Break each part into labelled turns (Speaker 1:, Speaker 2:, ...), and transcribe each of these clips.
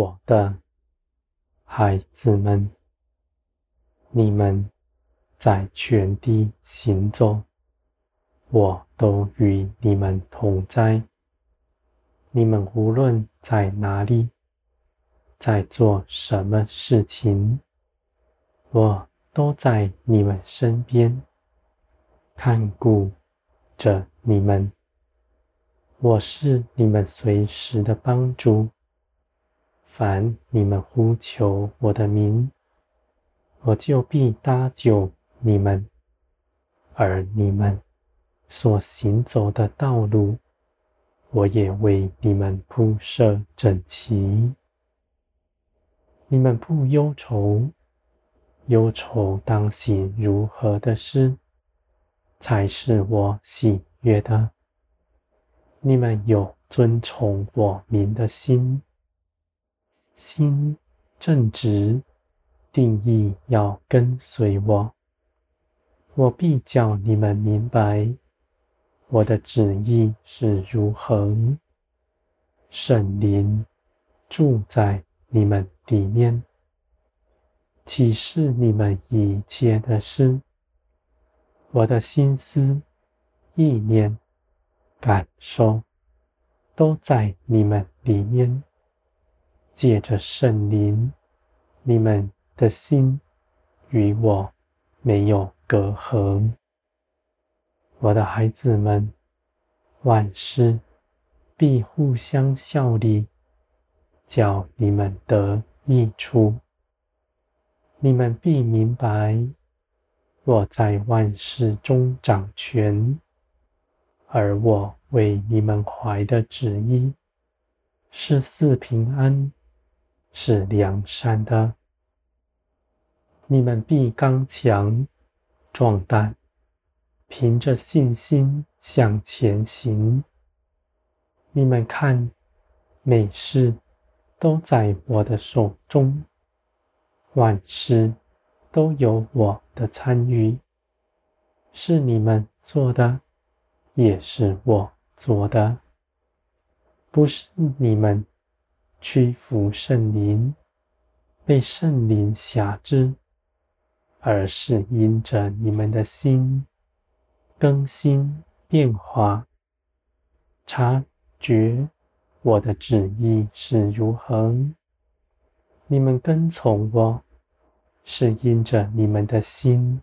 Speaker 1: 我的孩子们，你们在全地行走，我都与你们同在。你们无论在哪里，在做什么事情，我都在你们身边，看顾着你们。我是你们随时的帮助。凡你们呼求我的名，我就必搭救你们，而你们所行走的道路，我也为你们铺设整齐。你们不忧愁，忧愁当行如何的事，才是我喜悦的？你们有遵从我名的心，心正直，定意要跟随我，我必叫你们明白。我的旨意是如何？圣灵住在你们里面，启示你们一切的事。我的心思、意念、感受，都在你们里面。借着圣灵，你们的心与我没有隔阂。我的孩子们，万事必互相效力，叫你们得益处。你们必明白，我在万事中掌权，而我为你们怀的旨意是赐平安，是梁山的。你们必刚强壮胆。凭着信心向前行。你们看，每事都在我的手中，万事都有我的参与，是你们做的，也是我做的。不是你们屈服圣灵，被圣灵辖制，而是因着你们的心。更新变化，察觉我的旨意是如何。你们跟从我，是因着你们的心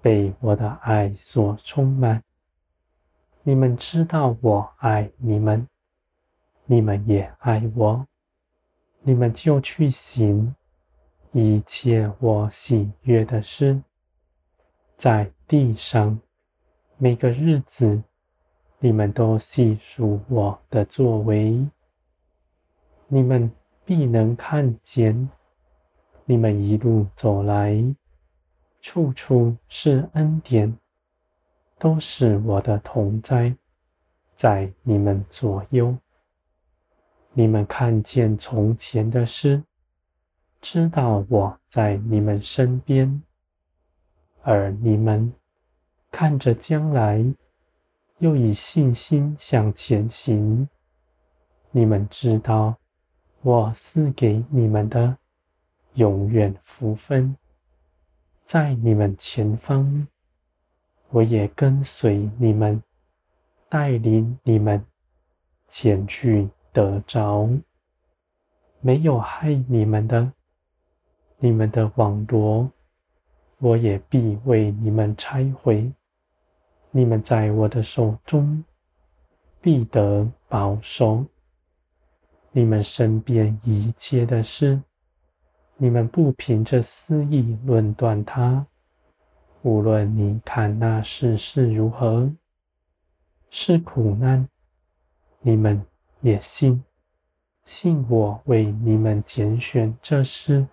Speaker 1: 被我的爱所充满。你们知道我爱你们，你们也爱我，你们就去行一切我喜悦的事，在地上。每个日子，你们都细数我的作为，你们必能看见。你们一路走来，处处是恩典，都是我的同在，在你们左右。你们看见从前的事，知道我在你们身边，而你们。看着将来，又以信心向前行。你们知道，我赐给你们的永远福分，在你们前方，我也跟随你们，带领你们前去得着。没有害你们的，你们的网罗，我也必为你们拆毁。你们在我的手中必得保守，你们身边一切的事，你们不凭着私意论断它。无论你看那世事如何，是苦难，你们也信，信我为你们拣选这事，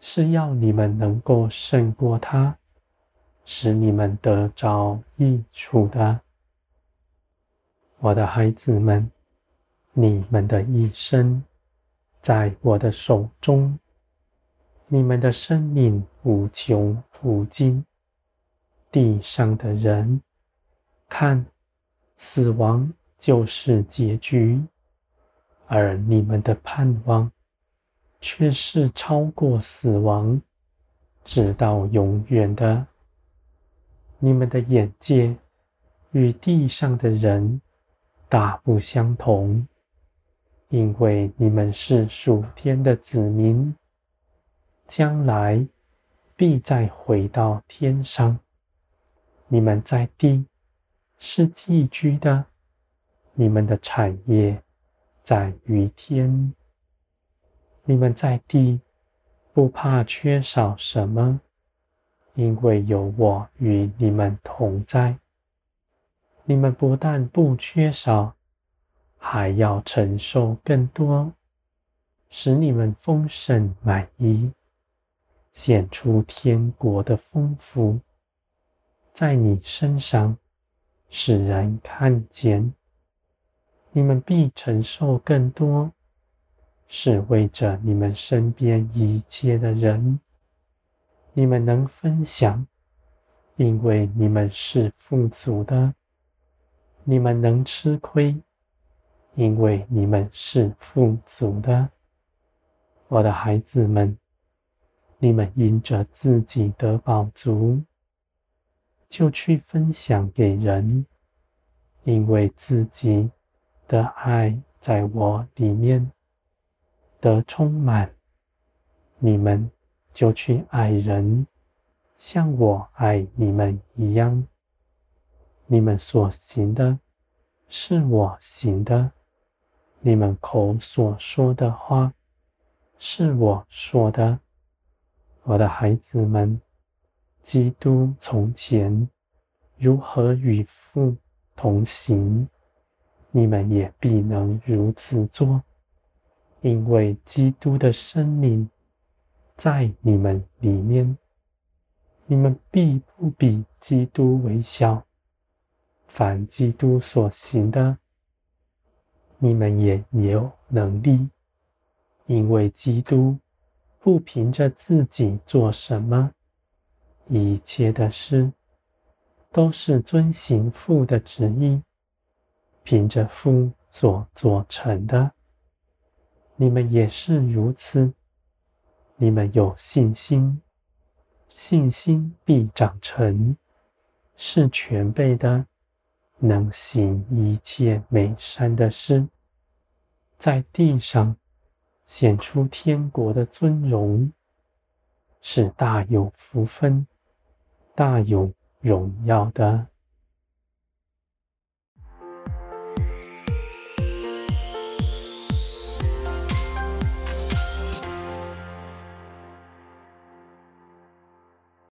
Speaker 1: 是要你们能够胜过他。使你们得着益处的，我的孩子们，你们的一生在我的手中，你们的生命无穷无尽。地上的人看，死亡就是结局，而你们的盼望却是超过死亡，直到永远的。你们的眼界与地上的人大不相同，因为你们是属天的子民，将来必再回到天上。你们在地是寄居的，你们的产业在于天。你们在地不怕缺少什么。因为有我与你们同在，你们不但不缺少，还要承受更多，使你们丰盛满溢，显出天国的丰富，在你身上使人看见。你们必承受更多，是为着你们身边一切的人。你们能分享，因为你们是富足的；你们能吃亏，因为你们是富足的。我的孩子们，你们因着自己的饱足，就去分享给人，因为自己的爱在我里面的充满，你们。就去爱人，像我爱你们一样。你们所行的，是我行的；你们口所说的话，是我说的。我的孩子们，基督从前如何与父同行，你们也必能如此做，因为基督的生命。在你们里面，你们必不比基督微小。凡基督所行的，你们也有能力，因为基督不凭着自己做什么，一切的事都是遵行父的旨意，凭着父所做成的。你们也是如此。你们有信心，信心必长成，是全备的，能行一切美善的事，在地上显出天国的尊荣，是大有福分、大有荣耀的。